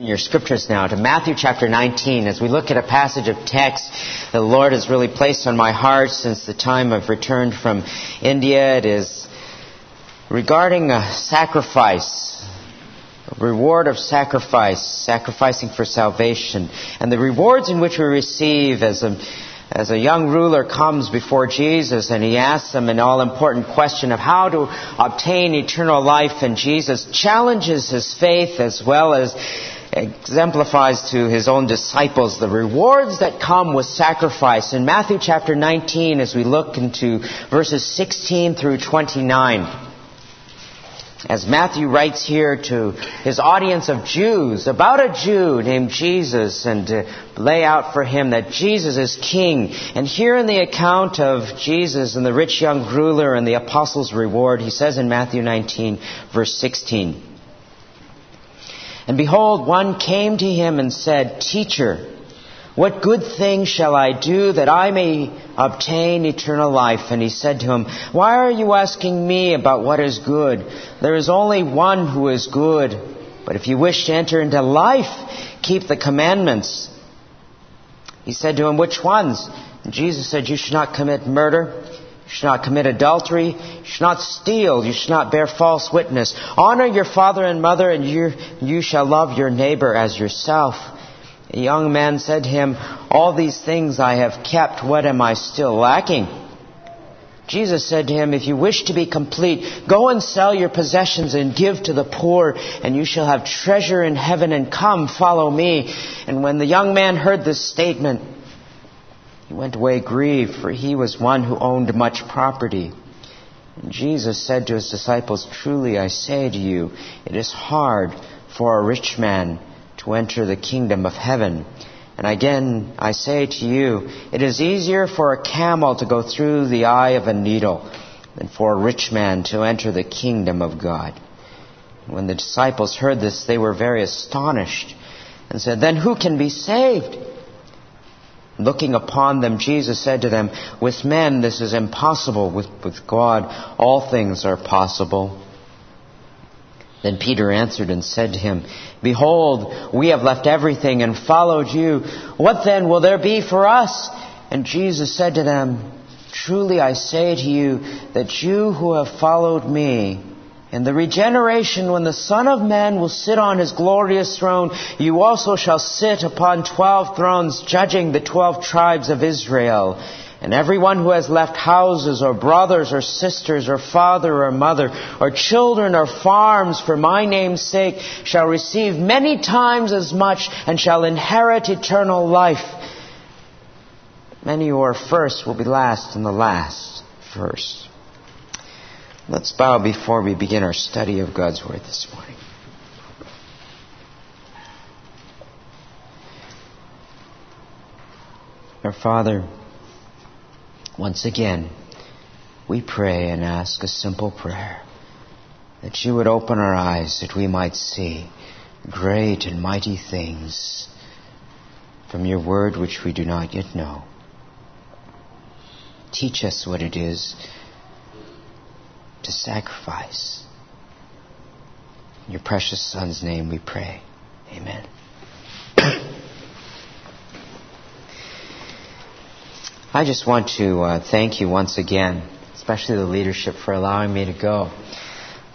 your scriptures now to Matthew chapter 19 as we look at a passage of text the Lord has really placed on my heart since the time I've returned from India. It is regarding a sacrifice, a reward of sacrifice, sacrificing for salvation, and the rewards in which we receive as a as a young ruler comes before Jesus and he asks him an all important question of how to obtain eternal life, and Jesus challenges his faith as well as exemplifies to his own disciples the rewards that come with sacrifice. In Matthew chapter 19, as we look into verses 16 through 29, as Matthew writes here to his audience of Jews about a Jew named Jesus and to lay out for him that Jesus is king. And here in the account of Jesus and the rich young ruler and the apostles' reward, he says in Matthew 19 verse 16, And behold, one came to him and said, Teacher, what good thing shall I do that I may obtain eternal life? And he said to him, Why are you asking me about what is good? There is only one who is good. But if you wish to enter into life, keep the commandments. He said to him, Which ones? And Jesus said, You should not commit murder. You should not commit adultery. You should not steal. You should not bear false witness. Honor your father and mother, and you, you shall love your neighbor as yourself. A young man said to him, All these things I have kept, what am I still lacking? Jesus said to him, If you wish to be complete, go and sell your possessions and give to the poor, and you shall have treasure in heaven, and come, follow me. And when the young man heard this statement, he went away grieved, for he was one who owned much property. And Jesus said to his disciples, Truly I say to you, it is hard for a rich man to enter the kingdom of heaven. And again, I say to you, it is easier for a camel to go through the eye of a needle than for a rich man to enter the kingdom of God. When the disciples heard this, they were very astonished and said, Then who can be saved? Looking upon them, Jesus said to them, With men this is impossible, with, with God all things are possible. Then Peter answered and said to him, Behold, we have left everything and followed you. What then will there be for us? And Jesus said to them, Truly I say to you that you who have followed me, in the regeneration when the Son of Man will sit on his glorious throne, you also shall sit upon twelve thrones, judging the twelve tribes of Israel. And everyone who has left houses or brothers or sisters or father or mother or children or farms for my name's sake shall receive many times as much and shall inherit eternal life. Many who are first will be last and the last first. Let's bow before we begin our study of God's Word this morning. Our Father, once again, we pray and ask a simple prayer that you would open our eyes that we might see great and mighty things from your word which we do not yet know. Teach us what it is to sacrifice. In your precious Son's name we pray. Amen. I just want to uh, thank you once again, especially the leadership, for allowing me to go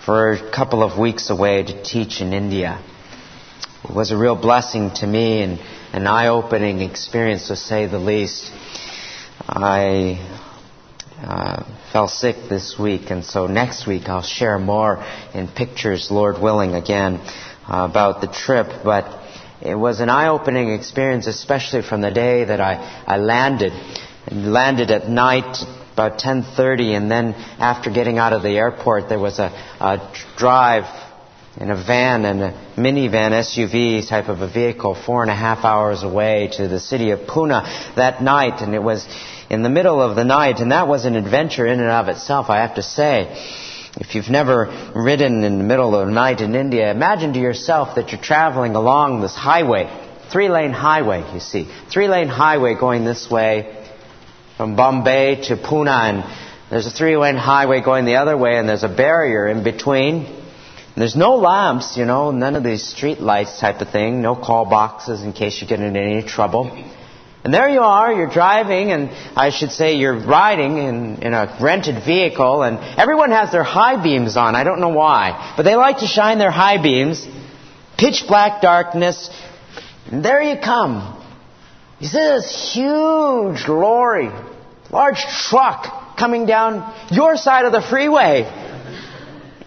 for a couple of weeks away to teach in India. It was a real blessing to me and an eye opening experience, to say the least. I uh, fell sick this week, and so next week I'll share more in pictures, Lord willing, again uh, about the trip. But it was an eye opening experience, especially from the day that I, I landed and landed at night about 10:30 and then after getting out of the airport there was a, a drive in a van and a minivan SUV type of a vehicle four and a half hours away to the city of Pune that night and it was in the middle of the night and that was an adventure in and of itself I have to say if you've never ridden in the middle of the night in India imagine to yourself that you're traveling along this highway three lane highway you see three lane highway going this way from Bombay to Pune, and there's a three-lane highway going the other way, and there's a barrier in between. There's no lamps, you know, none of these street lights type of thing, no call boxes in case you get into any trouble. And there you are, you're driving, and I should say you're riding in, in a rented vehicle, and everyone has their high beams on. I don't know why. But they like to shine their high beams. Pitch black darkness. And there you come. You see this huge lorry, large truck coming down your side of the freeway.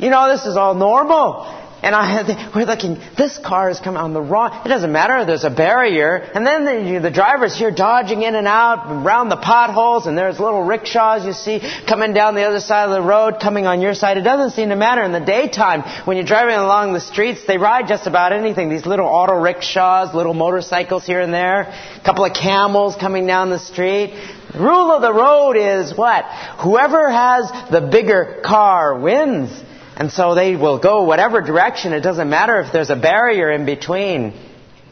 You know, this is all normal. And I, we're looking, this car is coming on the wrong, it doesn't matter, there's a barrier. And then the, the driver's here dodging in and out around the potholes and there's little rickshaws you see coming down the other side of the road, coming on your side. It doesn't seem to matter in the daytime when you're driving along the streets, they ride just about anything. These little auto rickshaws, little motorcycles here and there, a couple of camels coming down the street. The rule of the road is what? Whoever has the bigger car wins. And so they will go whatever direction. It doesn't matter if there's a barrier in between.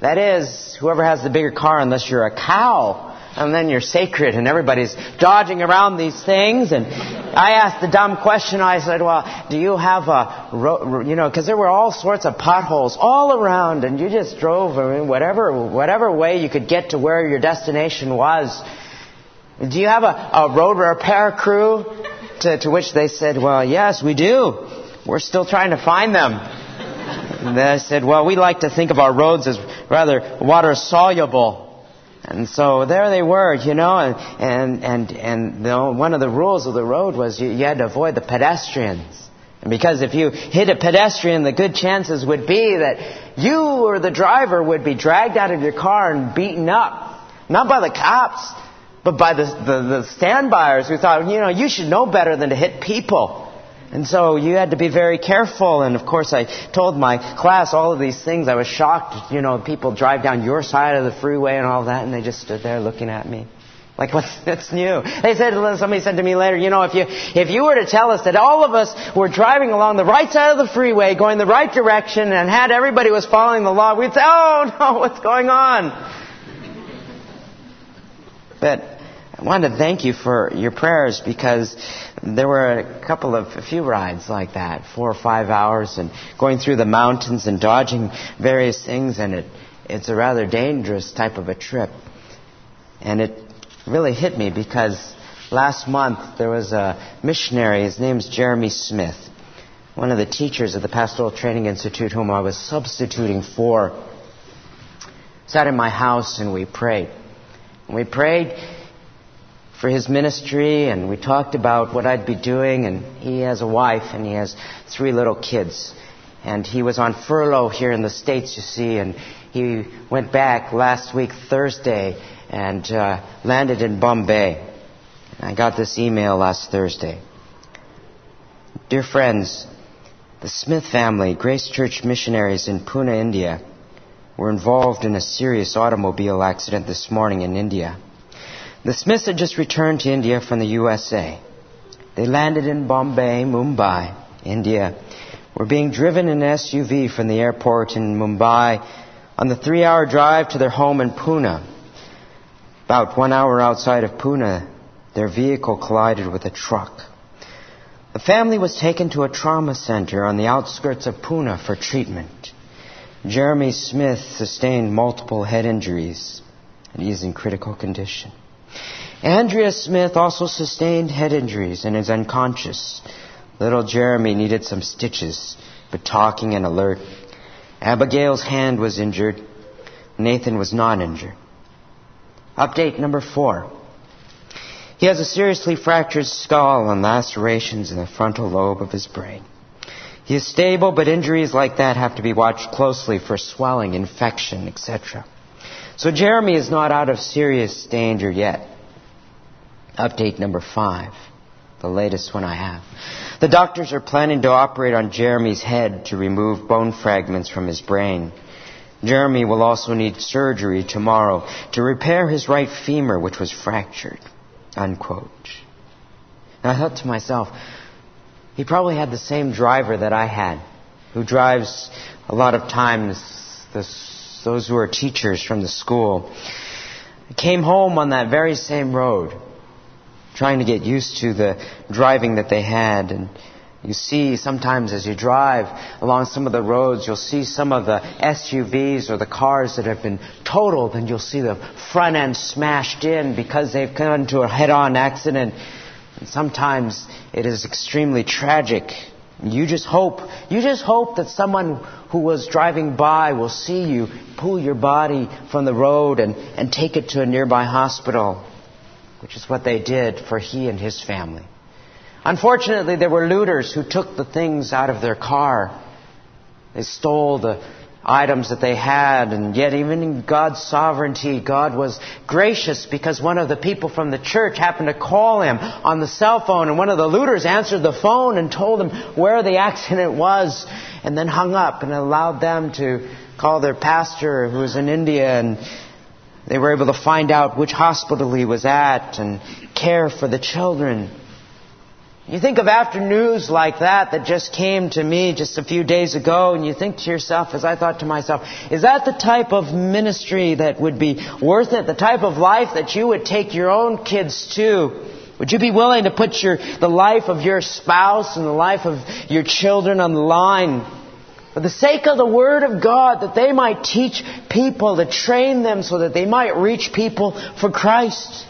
That is, whoever has the bigger car, unless you're a cow. And then you're sacred, and everybody's dodging around these things. And I asked the dumb question. I said, "Well, do you have a, you know, because there were all sorts of potholes all around, and you just drove, I mean, whatever, whatever way you could get to where your destination was. Do you have a, a road repair crew?" To, to which they said, "Well, yes, we do." We're still trying to find them. And I said, well, we like to think of our roads as rather water soluble. And so there they were, you know, and, and, and, and you know, one of the rules of the road was you, you had to avoid the pedestrians. And because if you hit a pedestrian, the good chances would be that you or the driver would be dragged out of your car and beaten up. Not by the cops, but by the, the, the standbyers who thought, you know, you should know better than to hit people. And so you had to be very careful. And of course, I told my class all of these things. I was shocked. You know, people drive down your side of the freeway and all that, and they just stood there looking at me. Like, what's that's new? They said, somebody said to me later, you know, if you, if you were to tell us that all of us were driving along the right side of the freeway, going the right direction, and had everybody was following the law, we'd say, oh no, what's going on? But I wanted to thank you for your prayers because there were a couple of, a few rides like that, four or five hours, and going through the mountains and dodging various things, and it, it's a rather dangerous type of a trip. And it really hit me because last month there was a missionary, his name's Jeremy Smith, one of the teachers at the Pastoral Training Institute whom I was substituting for, sat in my house and we prayed. And we prayed for his ministry, and we talked about what I'd be doing. And he has a wife, and he has three little kids. And he was on furlough here in the States, you see, and he went back last week, Thursday, and uh, landed in Bombay. I got this email last Thursday. Dear friends, the Smith family, Grace Church missionaries in Pune, India, were involved in a serious automobile accident this morning in India. The Smiths had just returned to India from the USA. They landed in Bombay, Mumbai, India, were being driven in an SUV from the airport in Mumbai on the three hour drive to their home in Pune. About one hour outside of Pune, their vehicle collided with a truck. The family was taken to a trauma center on the outskirts of Pune for treatment. Jeremy Smith sustained multiple head injuries, and he is in critical condition. Andrea Smith also sustained head injuries and is unconscious. Little Jeremy needed some stitches, but talking and alert. Abigail's hand was injured. Nathan was not injured. Update number four. He has a seriously fractured skull and lacerations in the frontal lobe of his brain. He is stable, but injuries like that have to be watched closely for swelling, infection, etc. So Jeremy is not out of serious danger yet. Update number five, the latest one I have. The doctors are planning to operate on Jeremy's head to remove bone fragments from his brain. Jeremy will also need surgery tomorrow to repair his right femur, which was fractured. Unquote. And I thought to myself, he probably had the same driver that I had, who drives a lot of times this, those who are teachers from the school. Came home on that very same road trying to get used to the driving that they had. And You see, sometimes as you drive along some of the roads, you'll see some of the SUVs or the cars that have been totaled, and you'll see the front end smashed in because they've come into a head on accident. And sometimes it is extremely tragic. You just hope, you just hope that someone who was driving by will see you pull your body from the road and, and take it to a nearby hospital, which is what they did for he and his family. Unfortunately, there were looters who took the things out of their car. They stole the items that they had, and yet even in God's sovereignty, God was gracious because one of the people from the church happened to call him on the cell phone, and one of the looters answered the phone and told him where the accident was, and then hung up and allowed them to call their pastor who was in India, and they were able to find out which hospital he was at and care for the children. You think of afternoons like that that just came to me just a few days ago, and you think to yourself, as I thought to myself, is that the type of ministry that would be worth it? The type of life that you would take your own kids to? Would you be willing to put your, the life of your spouse and the life of your children on the line? For the sake of the Word of God, that they might teach people, to train them so that they might reach people for Christ.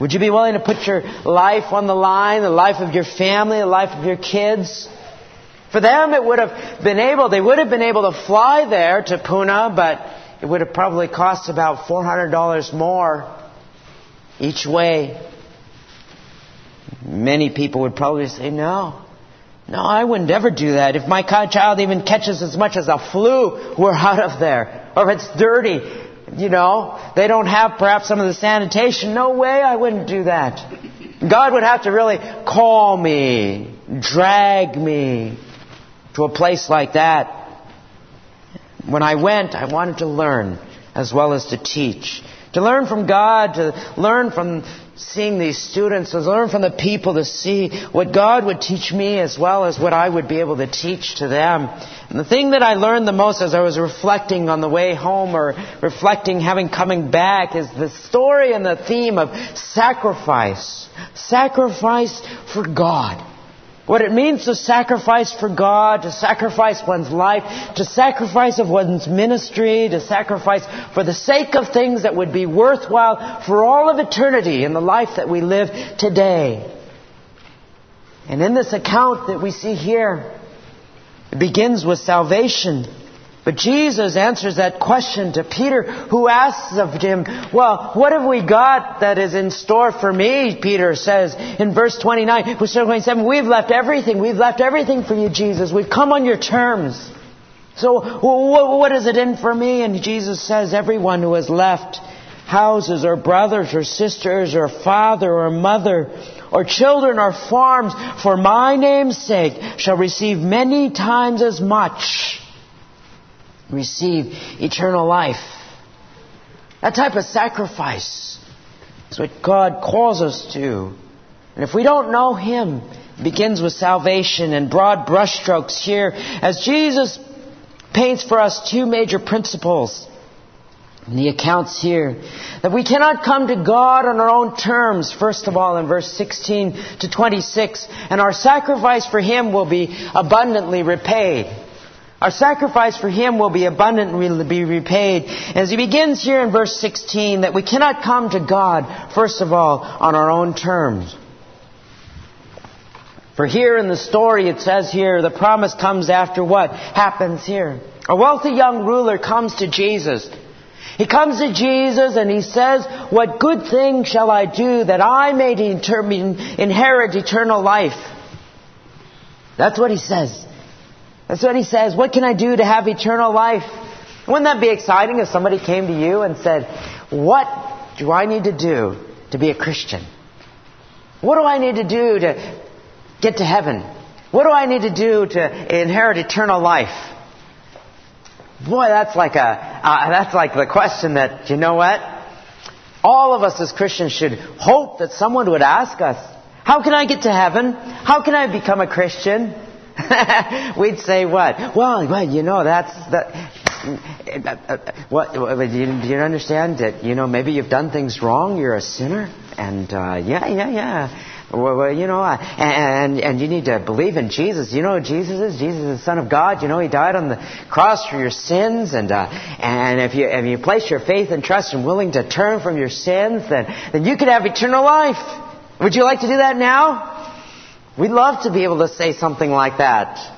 Would you be willing to put your life on the line, the life of your family, the life of your kids? For them, it would have been able, they would have been able to fly there to Pune, but it would have probably cost about $400 more each way. Many people would probably say, no. No, I wouldn't ever do that. If my child even catches as much as a flu, we're out of there. Or if it's dirty, you know, they don't have perhaps some of the sanitation. No way I wouldn't do that. God would have to really call me, drag me to a place like that. When I went, I wanted to learn as well as to teach. To learn from God, to learn from seeing these students, to learn from the people, to see what God would teach me as well as what I would be able to teach to them. And the thing that I learned the most as I was reflecting on the way home or reflecting having coming back is the story and the theme of sacrifice. Sacrifice for God. What it means to sacrifice for God, to sacrifice one's life, to sacrifice of one's ministry, to sacrifice for the sake of things that would be worthwhile for all of eternity in the life that we live today. And in this account that we see here, it begins with salvation. But Jesus answers that question to Peter, who asks of him, Well, what have we got that is in store for me? Peter says in verse 29, verse 27, We've left everything. We've left everything for you, Jesus. We've come on your terms. So, what is it in for me? And Jesus says, Everyone who has left houses or brothers or sisters or father or mother or children or farms for my name's sake shall receive many times as much receive eternal life. That type of sacrifice is what God calls us to. And if we don't know Him, it begins with salvation and broad brushstrokes here as Jesus paints for us two major principles in the accounts here that we cannot come to God on our own terms, first of all in verse 16 to 26, and our sacrifice for Him will be abundantly repaid. Our sacrifice for Him will be abundantly be repaid. As He begins here in verse 16, that we cannot come to God, first of all, on our own terms. For here in the story, it says here, the promise comes after what happens here. A wealthy young ruler comes to Jesus. He comes to Jesus and he says, What good thing shall I do that I may inherit eternal life? That's what he says. That's what he says. What can I do to have eternal life? Wouldn't that be exciting if somebody came to you and said, What do I need to do to be a Christian? What do I need to do to get to heaven? What do I need to do to inherit eternal life? Boy, that's like a uh, that's like the question that you know what? All of us as Christians should hope that someone would ask us, "How can I get to heaven? How can I become a Christian?" We'd say what? Well, well, you know, that's that. What? Do you, you understand that? You know, maybe you've done things wrong. You're a sinner, and uh, yeah, yeah, yeah. Well, you know, and, and you need to believe in Jesus. You know Jesus is? Jesus is the Son of God. You know He died on the cross for your sins. And, uh, and if, you, if you place your faith and trust and willing to turn from your sins, then, then you could have eternal life. Would you like to do that now? We'd love to be able to say something like that.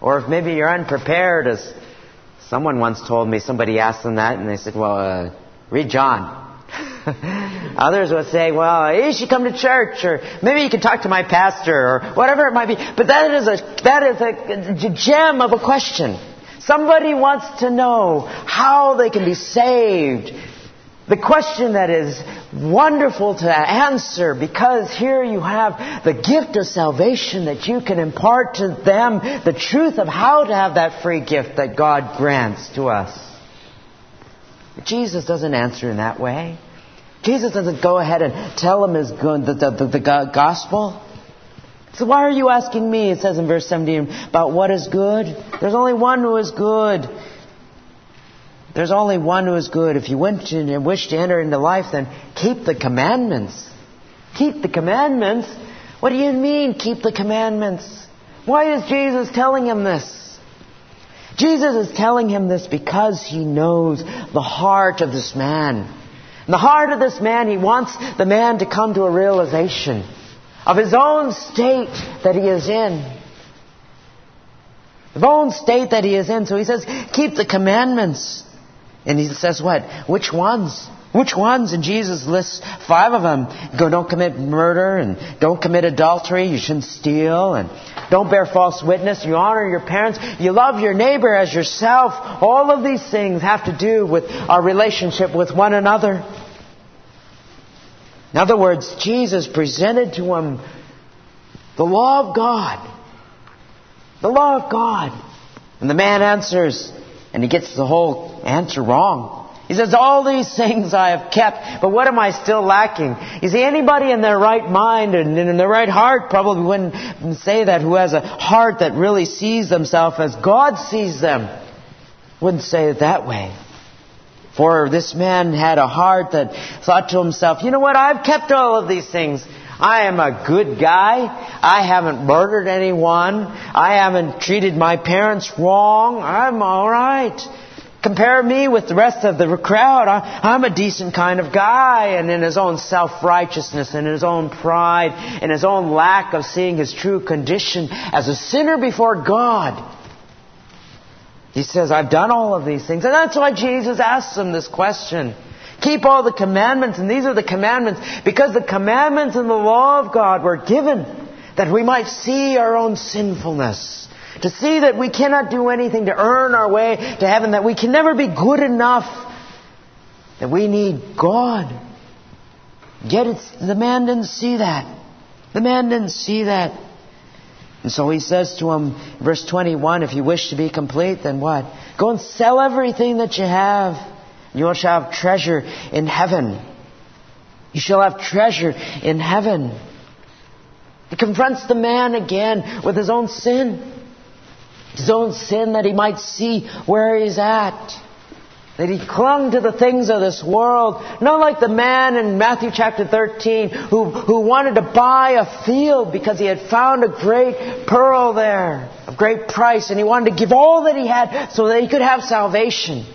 Or if maybe you're unprepared, as someone once told me, somebody asked them that, and they said, well, uh, read John. Others would say, well, you should come to church, or maybe you can talk to my pastor, or whatever it might be. But that is a, that is a gem of a question. Somebody wants to know how they can be saved. The question that is wonderful to answer because here you have the gift of salvation that you can impart to them the truth of how to have that free gift that God grants to us. Jesus doesn't answer in that way. Jesus doesn't go ahead and tell them his good, the, the, the gospel. So why are you asking me, it says in verse 17, about what is good? There's only one who is good. There's only one who is good. If you wish to enter into life, then keep the commandments. Keep the commandments? What do you mean, keep the commandments? Why is Jesus telling him this? Jesus is telling him this because he knows the heart of this man. In the heart of this man, he wants the man to come to a realization of his own state that he is in. The own state that he is in. So he says, keep the commandments. And he says what? Which ones? Which ones? And Jesus lists five of them. Go, don't commit murder and don't commit adultery. You shouldn't steal and don't bear false witness. You honor your parents. You love your neighbor as yourself. All of these things have to do with our relationship with one another. In other words, Jesus presented to him the law of God. The law of God. And the man answers, and he gets the whole answer wrong. He says, all these things I have kept, but what am I still lacking? You see, anybody in their right mind and in their right heart probably wouldn't say that who has a heart that really sees themselves as God sees them. Wouldn't say it that way. For this man had a heart that thought to himself, you know what, I've kept all of these things. I am a good guy. I haven't murdered anyone. I haven't treated my parents wrong. I'm alright. Compare me with the rest of the crowd. I, am a decent kind of guy. And in his own self-righteousness and in his own pride and his own lack of seeing his true condition as a sinner before God, he says, I've done all of these things. And that's why Jesus asks him this question. Keep all the commandments, and these are the commandments, because the commandments and the law of God were given that we might see our own sinfulness. To see that we cannot do anything to earn our way to heaven, that we can never be good enough, that we need God. Yet the man didn't see that. The man didn't see that. And so he says to him, verse 21, if you wish to be complete, then what? Go and sell everything that you have you shall have treasure in heaven. You shall have treasure in heaven. He confronts the man again with his own sin. His own sin that he might see where he's at. That he clung to the things of this world, not like the man in Matthew chapter 13 who, who wanted to buy a field because he had found a great pearl there, of great price, and he wanted to give all that he had so that he could have salvation.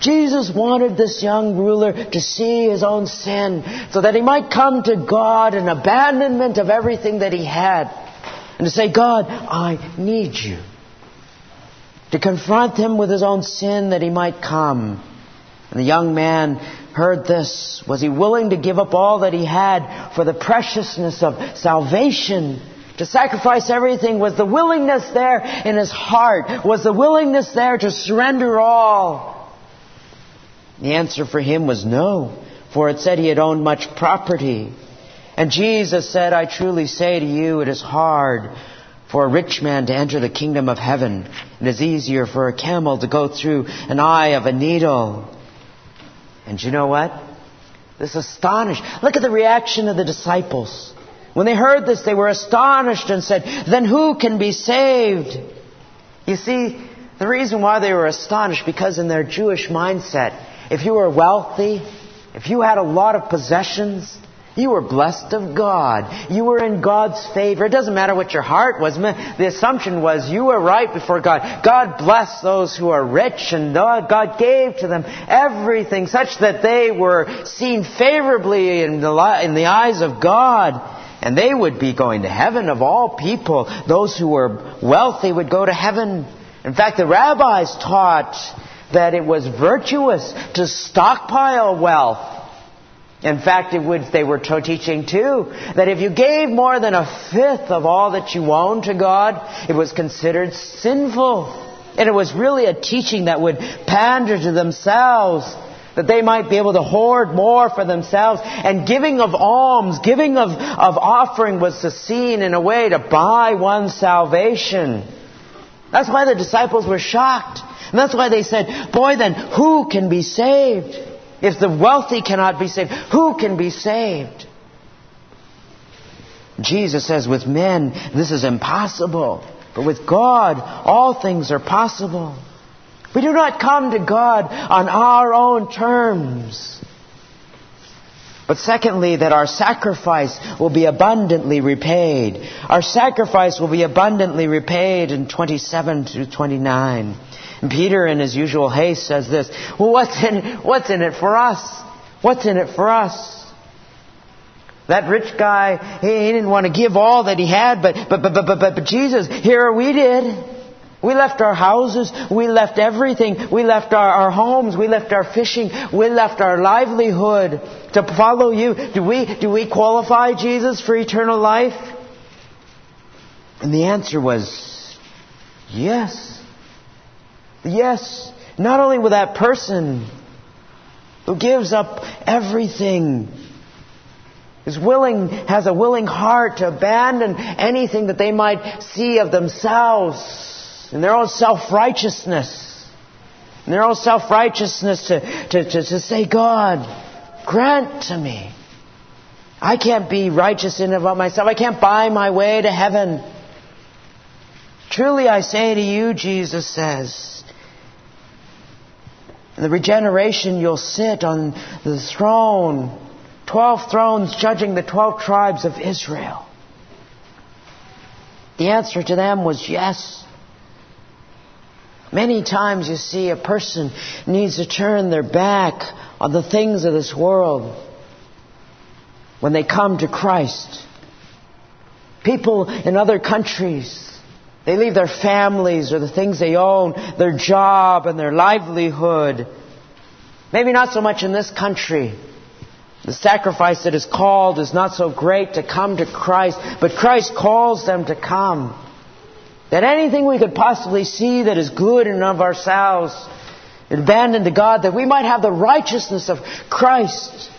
Jesus wanted this young ruler to see his own sin so that he might come to God in abandonment of everything that he had and to say, God, I need you. To confront him with his own sin that he might come. And the young man heard this. Was he willing to give up all that he had for the preciousness of salvation? To sacrifice everything? Was the willingness there in his heart? Was the willingness there to surrender all? The answer for him was no, for it said he had owned much property. And Jesus said, I truly say to you, it is hard for a rich man to enter the kingdom of heaven. It is easier for a camel to go through an eye of a needle. And you know what? This astonished. Look at the reaction of the disciples. When they heard this, they were astonished and said, Then who can be saved? You see, the reason why they were astonished, because in their Jewish mindset, if you were wealthy, if you had a lot of possessions, You were blessed of God. You were in God's favor. It doesn't matter what your heart was. The assumption was you were right before God. God blessed those who are rich and God gave to them everything such that they were seen favorably in the, in the eyes of God. And they would be going to heaven of all people. Those who were wealthy would go to heaven. In fact, the rabbis taught that it was virtuous to stockpile wealth. In fact, it would, they were teaching too that if you gave more than a fifth of all that you owned to God, it was considered sinful. And it was really a teaching that would pander to themselves, that they might be able to hoard more for themselves. And giving of alms, giving of, of offering was seen in a way to buy one's salvation. That's why the disciples were shocked. And that's why they said, boy then, who can be saved? If the wealthy cannot be saved, who can be saved? Jesus says, with men, this is impossible. But with God, all things are possible. We do not come to God on our own terms. But secondly, that our sacrifice will be abundantly repaid. Our sacrifice will be abundantly repaid in 27 to 29. Peter, in his usual haste, says this, well, what's in, what's in it for us? What's in it for us? That rich guy, he, he didn't want to give all that he had, but, but, but, but, but, but Jesus, here we did. We left our houses. We left everything. We left our, our homes. We left our fishing. We left our livelihood to follow you. Do we, do we qualify, Jesus, for eternal life? And the answer was yes. Yes, not only with that person who gives up everything, is willing, has a willing heart to abandon anything that they might see of themselves in their own self-righteousness. In their own self-righteousness to, to, to, to say, God, grant to me. I can't be righteous in and of myself. I can't buy my way to heaven. Truly I say to you, Jesus says, in the regeneration, you'll sit on the throne, 12 thrones judging the 12 tribes of Israel. The answer to them was yes. Many times you see a person needs to turn their back on the things of this world when they come to Christ. People in other countries they leave their families or the things they own, their job and their livelihood. Maybe not so much in this country. The sacrifice that is called is not so great to come to Christ, but Christ calls them to come. That anything we could possibly see that is good in of ourselves, abandon to God, that we might have the righteousness of Christ.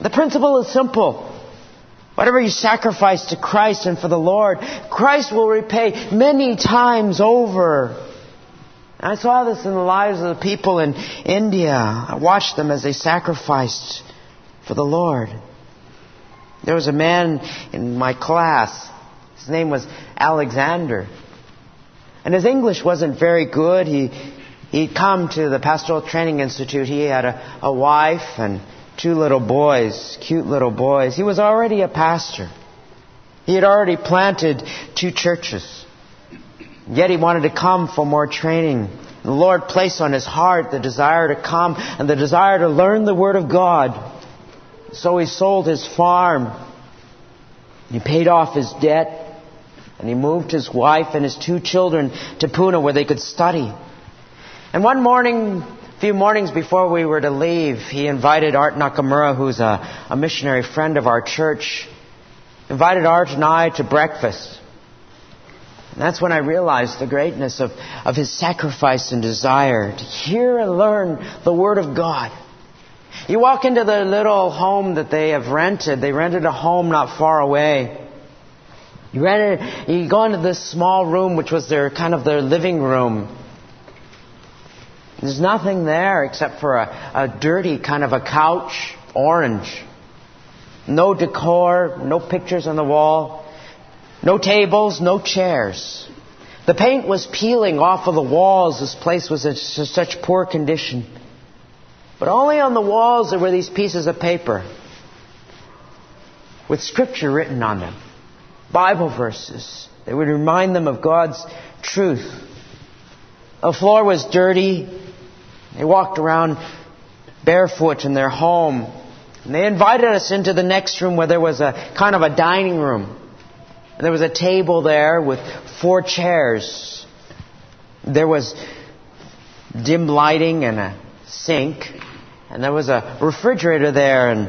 The principle is simple. Whatever you sacrifice to Christ and for the Lord, Christ will repay many times over. I saw this in the lives of the people in India. I watched them as they sacrificed for the Lord. There was a man in my class. His name was Alexander. And his English wasn't very good. He, he'd come to the Pastoral Training Institute. He had a, a wife and two little boys, cute little boys. He was already a pastor. He had already planted two churches. Yet he wanted to come for more training. The Lord placed on his heart the desire to come and the desire to learn the Word of God. So he sold his farm. He paid off his debt. And he moved his wife and his two children to Pune where they could study. And one morning, few mornings before we were to leave, he invited Art Nakamura, who's a, a missionary friend of our church, invited Art and I to breakfast. And that's when I realized the greatness of, of his sacrifice and desire to hear and learn the Word of God. You walk into the little home that they have rented. They rented a home not far away. You rented, you go into this small room, which was their kind of their living room. There's nothing there except for a, a dirty kind of a couch, orange. No decor, no pictures on the wall, no tables, no chairs. The paint was peeling off of the walls. This place was in such poor condition. But only on the walls there were these pieces of paper. with scripture written on them, Bible verses that would remind them of God's truth. The floor was dirty. They walked around barefoot in their home. And they invited us into the next room where there was a kind of a dining room. And there was a table there with four chairs. There was dim lighting and a sink. And there was a refrigerator there and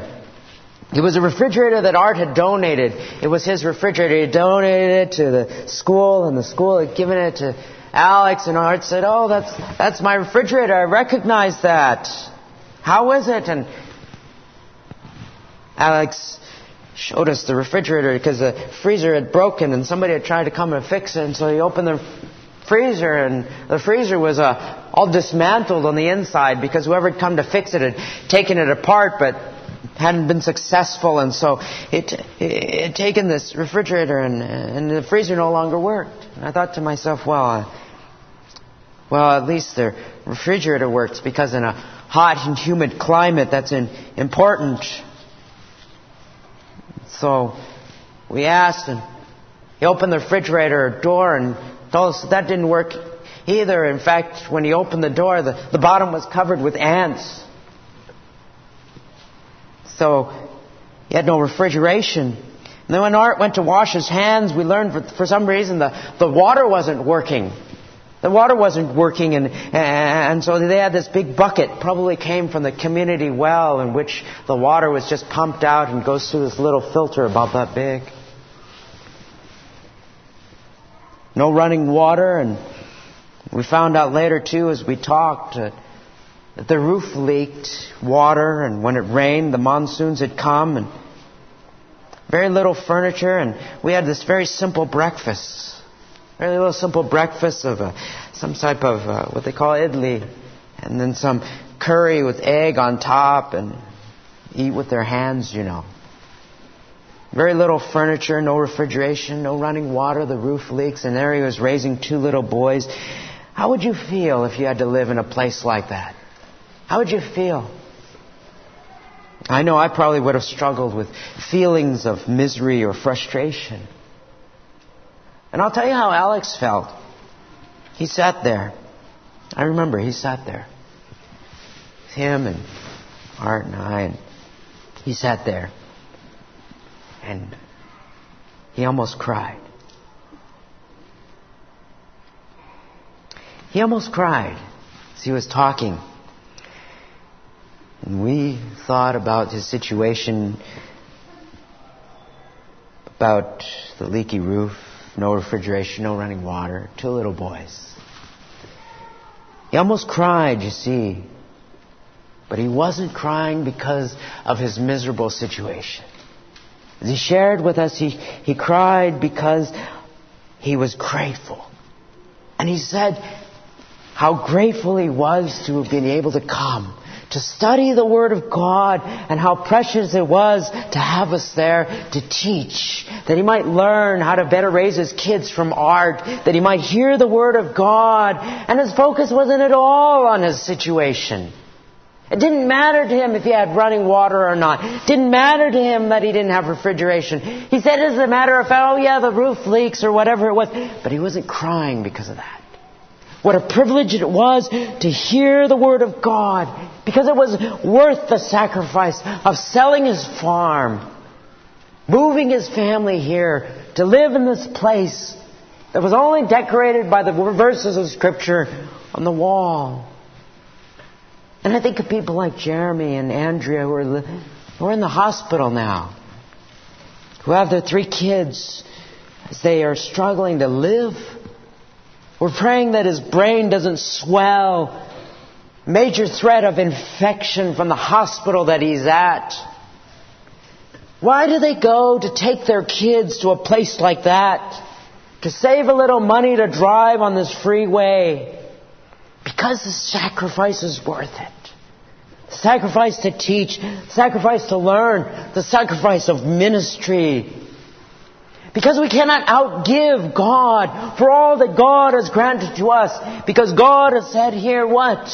it was a refrigerator that Art had donated. It was his refrigerator. He donated it to the school, and the school had given it to Alex, and Art said, Oh, that's, that's my refrigerator. I recognize that. How is it? And Alex showed us the refrigerator because the freezer had broken and somebody had tried to come and fix it. And so he opened the freezer and the freezer was uh, all dismantled on the inside because whoever had come to fix it had taken it apart but hadn't been successful. And so it, it had taken this refrigerator and, and the freezer no longer worked. And I thought to myself, well, uh, well, at least the refrigerator works because in a hot and humid climate, that's in, important. So we asked, and he opened the refrigerator door and told us that, that didn't work either. In fact, when he opened the door, the, the bottom was covered with ants. So he had no refrigeration. And then when Art went to wash his hands, we learned for, for some reason the, the water wasn't working. The water wasn't working, and, and so they had this big bucket, probably came from the community well, in which the water was just pumped out and goes through this little filter about that big. No running water, and we found out later too as we talked uh, that the roof leaked water, and when it rained, the monsoons had come, and very little furniture, and we had this very simple breakfast. Very little simple breakfast of a, some type of uh, what they call idli, and then some curry with egg on top, and eat with their hands, you know. Very little furniture, no refrigeration, no running water, the roof leaks, and there he was raising two little boys. How would you feel if you had to live in a place like that? How would you feel? I know I probably would have struggled with feelings of misery or frustration. And I'll tell you how Alex felt. He sat there. I remember he sat there. Him and Art and I, and he sat there. And he almost cried. He almost cried as he was talking. And we thought about his situation, about the leaky roof, no refrigeration, no running water, two little boys. He almost cried, you see. But he wasn't crying because of his miserable situation. As he shared with us, he, he cried because he was grateful. And he said how grateful he was to have been able to come to study the Word of God and how precious it was to have us there to teach, that he might learn how to better raise his kids from art, that he might hear the Word of God, and his focus wasn't at all on his situation. It didn't matter to him if he had running water or not. It didn't matter to him that he didn't have refrigeration. He said it was a matter of, oh yeah, the roof leaks or whatever it was. But he wasn't crying because of that. What a privilege it was to hear the Word of God because it was worth the sacrifice of selling his farm, moving his family here to live in this place that was only decorated by the verses of Scripture on the wall. And I think of people like Jeremy and Andrea who are, who are in the hospital now, who have their three kids as they are struggling to live we're praying that his brain doesn't swell. Major threat of infection from the hospital that he's at. Why do they go to take their kids to a place like that? To save a little money to drive on this freeway? Because the sacrifice is worth it. The sacrifice to teach, sacrifice to learn, the sacrifice of ministry, because we cannot outgive God for all that God has granted to us. Because God has said here what?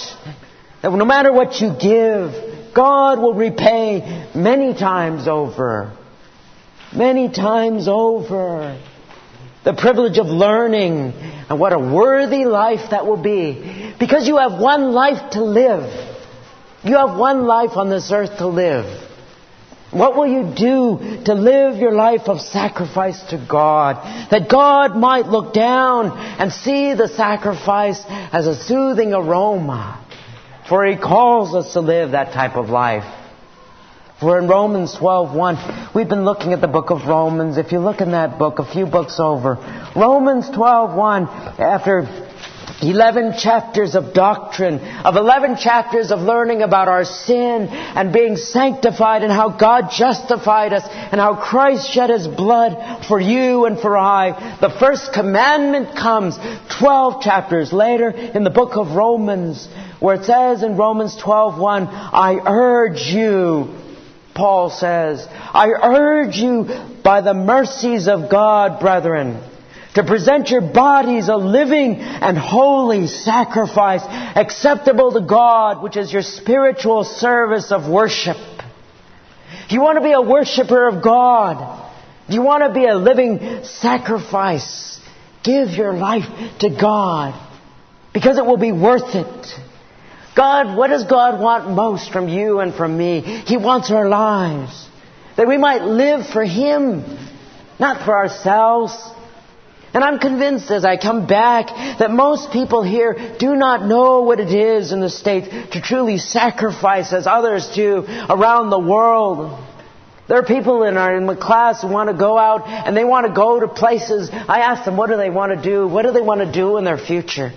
That no matter what you give, God will repay many times over. many times over. The privilege of learning and what a worthy life that will be. Because you have one life to live. You have one life on this earth to live. What will you do to live your life of sacrifice to God? That God might look down and see the sacrifice as a soothing aroma. For He calls us to live that type of life. For in Romans 12:1, we've been looking at the book of Romans. If you look in that book, a few books over, Romans 12:1, after 11 chapters of doctrine, of 11 chapters of learning about our sin and being sanctified and how God justified us and how Christ shed His blood for you and for I. The first commandment comes 12 chapters later in the book of Romans where it says in Romans 12:1, I urge you, Paul says, I urge you by the mercies of God, brethren, to present your bodies a living and holy sacrifice acceptable to God, which is your spiritual service of worship. If you want to be a worshiper of God, if you want to be a living sacrifice, give your life to God because it will be worth it. God, what does God want most from you and from me? He wants our lives. That we might live for Him, not for ourselves. And I'm convinced as I come back that most people here do not know what it is in the States to truly sacrifice as others do around the world. There are people in our in the class who want to go out and they want to go to places. I ask them, what do they want to do? What do they want to do in their future?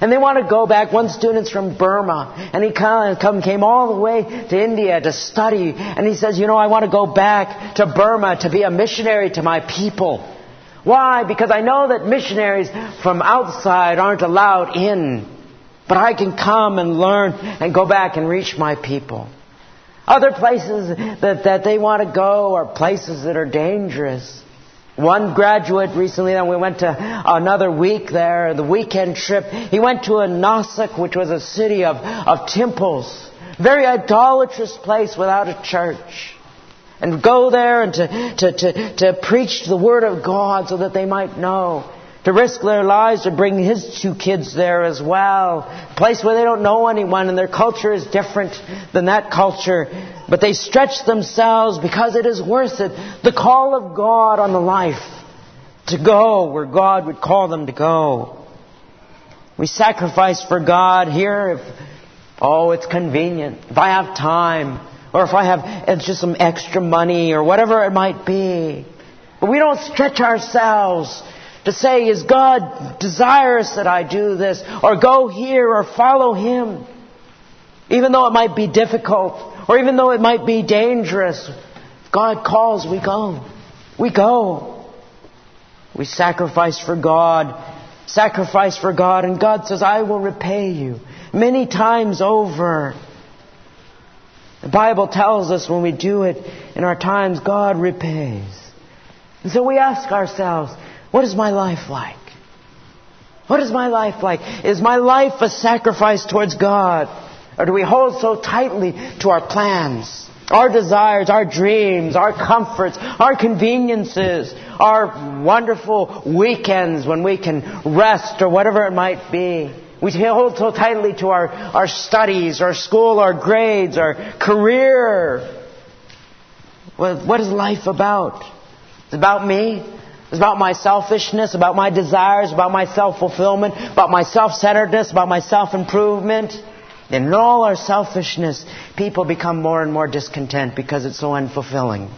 And they want to go back. One student's from Burma, and he come, came all the way to India to study. And he says, you know, I want to go back to Burma to be a missionary to my people. Why? Because I know that missionaries from outside aren't allowed in. But I can come and learn and go back and reach my people. Other places that, that they want to go are places that are dangerous. One graduate recently, then we went to another week there, the weekend trip. He went to a Nasik, which was a city of, of temples. Very idolatrous place without a church. And go there and to, to, to, to preach the Word of God so that they might know to risk their lives to bring his two kids there as well. A place where they don't know anyone and their culture is different than that culture. But they stretch themselves because it is worth it. The call of God on the life to go where God would call them to go. We sacrifice for God here if, oh, it's convenient. If I have time, or if I have it's just some extra money, or whatever it might be. But we don't stretch ourselves to say, is God desirous that I do this? Or go here or follow Him? Even though it might be difficult, or even though it might be dangerous, if God calls, we go. We go. We sacrifice for God, sacrifice for God, and God says, I will repay you many times over. The Bible tells us when we do it in our times, God repays. And so we ask ourselves, what is my life like? What is my life like? Is my life a sacrifice towards God? Or do we hold so tightly to our plans, our desires, our dreams, our comforts, our conveniences, our wonderful weekends when we can rest or whatever it might be? We hold so tightly to our, our studies, our school, our grades, our career. What, what is life about? It's about me. It's about my selfishness, about my desires, about my self-fulfillment, about my self-centeredness, about my self-improvement. And in all our selfishness, people become more and more discontent because it's so unfulfilling.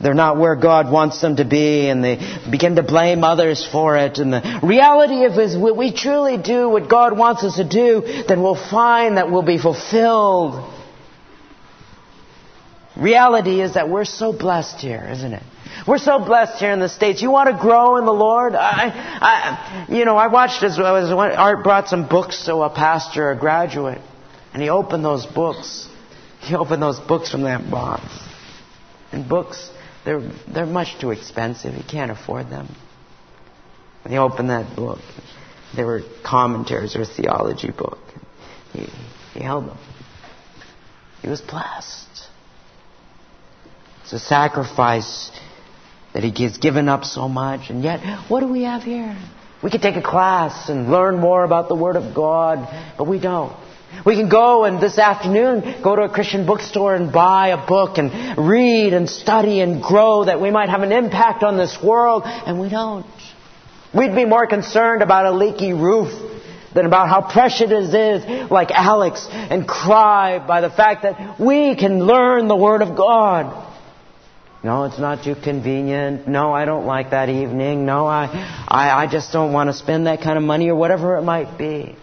They're not where God wants them to be, and they begin to blame others for it. And the reality of is, when we truly do what God wants us to do, then we'll find that we'll be fulfilled. Reality is that we're so blessed here, isn't it? We're so blessed here in the States. You want to grow in the Lord? I, I, you know, I watched as was Art brought some books to a pastor, a graduate, and he opened those books. He opened those books from that box. And books, they're, they're much too expensive. He can't afford them. He opened that book, they were commentaries or a theology book. He, he held them. He was blessed. It's a sacrifice that he has given up so much. And yet, what do we have here? We could take a class and learn more about the Word of God, but we don't. We can go and this afternoon go to a Christian bookstore and buy a book and read and study and grow that we might have an impact on this world, and we don't. We'd be more concerned about a leaky roof than about how precious it is, like Alex, and cry by the fact that we can learn the Word of God. No, it's not too convenient. No, I don't like that evening. No, I, I, I just don't want to spend that kind of money or whatever it might be.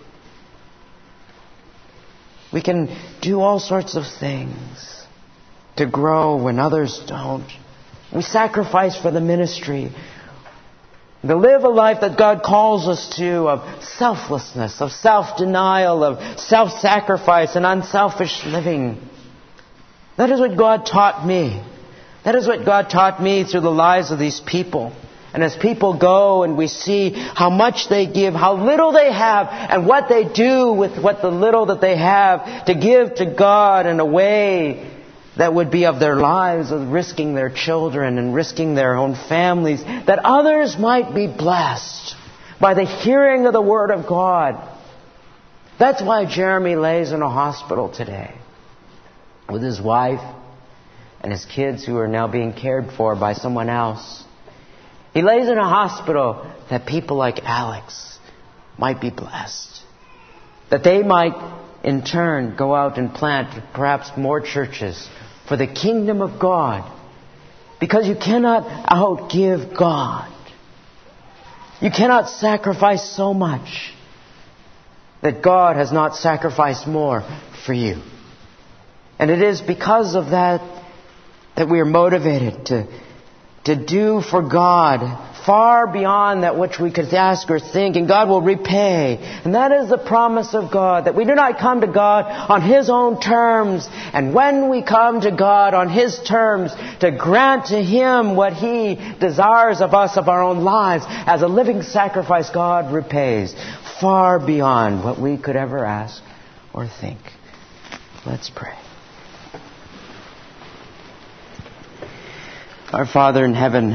We can do all sorts of things to grow when others don't. We sacrifice for the ministry. To live a life that God calls us to of selflessness, of self-denial, of self-sacrifice and unselfish living. That is what God taught me. That is what God taught me through the lives of these people. And as people go and we see how much they give, how little they have, and what they do with what the little that they have to give to God in a way that would be of their lives, of risking their children and risking their own families, that others might be blessed by the hearing of the Word of God. That's why Jeremy lays in a hospital today with his wife and his kids who are now being cared for by someone else. He lays in a hospital that people like Alex might be blessed. That they might, in turn, go out and plant perhaps more churches for the kingdom of God. Because you cannot outgive God. You cannot sacrifice so much that God has not sacrificed more for you. And it is because of that that we are motivated to, to do for God far beyond that which we could ask or think, and God will repay. And that is the promise of God, that we do not come to God on His own terms, and when we come to God on His terms, to grant to Him what He desires of us of our own lives, as a living sacrifice, God repays far beyond what we could ever ask or think. Let's pray. Our Father in heaven,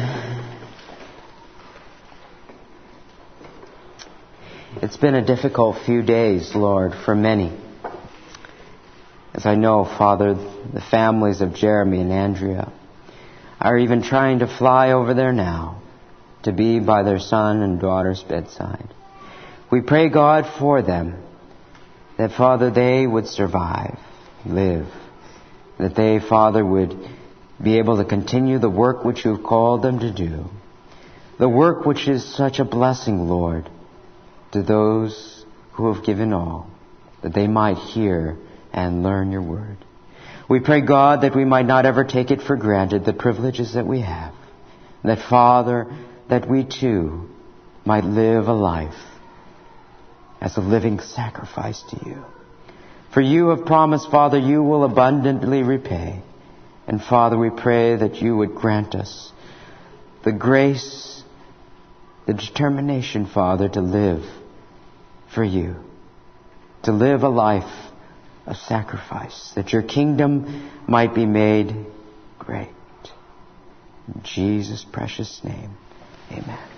it's been a difficult few days, Lord, for many. As I know, Father, the families of Jeremy and Andrea are even trying to fly over there now to be by their son and daughter's bedside. We pray, God, for them, that, Father, they would survive, live, that they, Father, would be able to continue the work which you've called them to do. The work which is such a blessing, Lord, to those who have given all, that they might hear and learn your word. We pray, God, that we might not ever take it for granted, the privileges that we have. That, Father, that we too might live a life as a living sacrifice to you. For you have promised, Father, you will abundantly repay. And Father, we pray that you would grant us the grace, the determination, Father, to live for you, to live a life of sacrifice, that your kingdom might be made great. In Jesus' precious name, amen.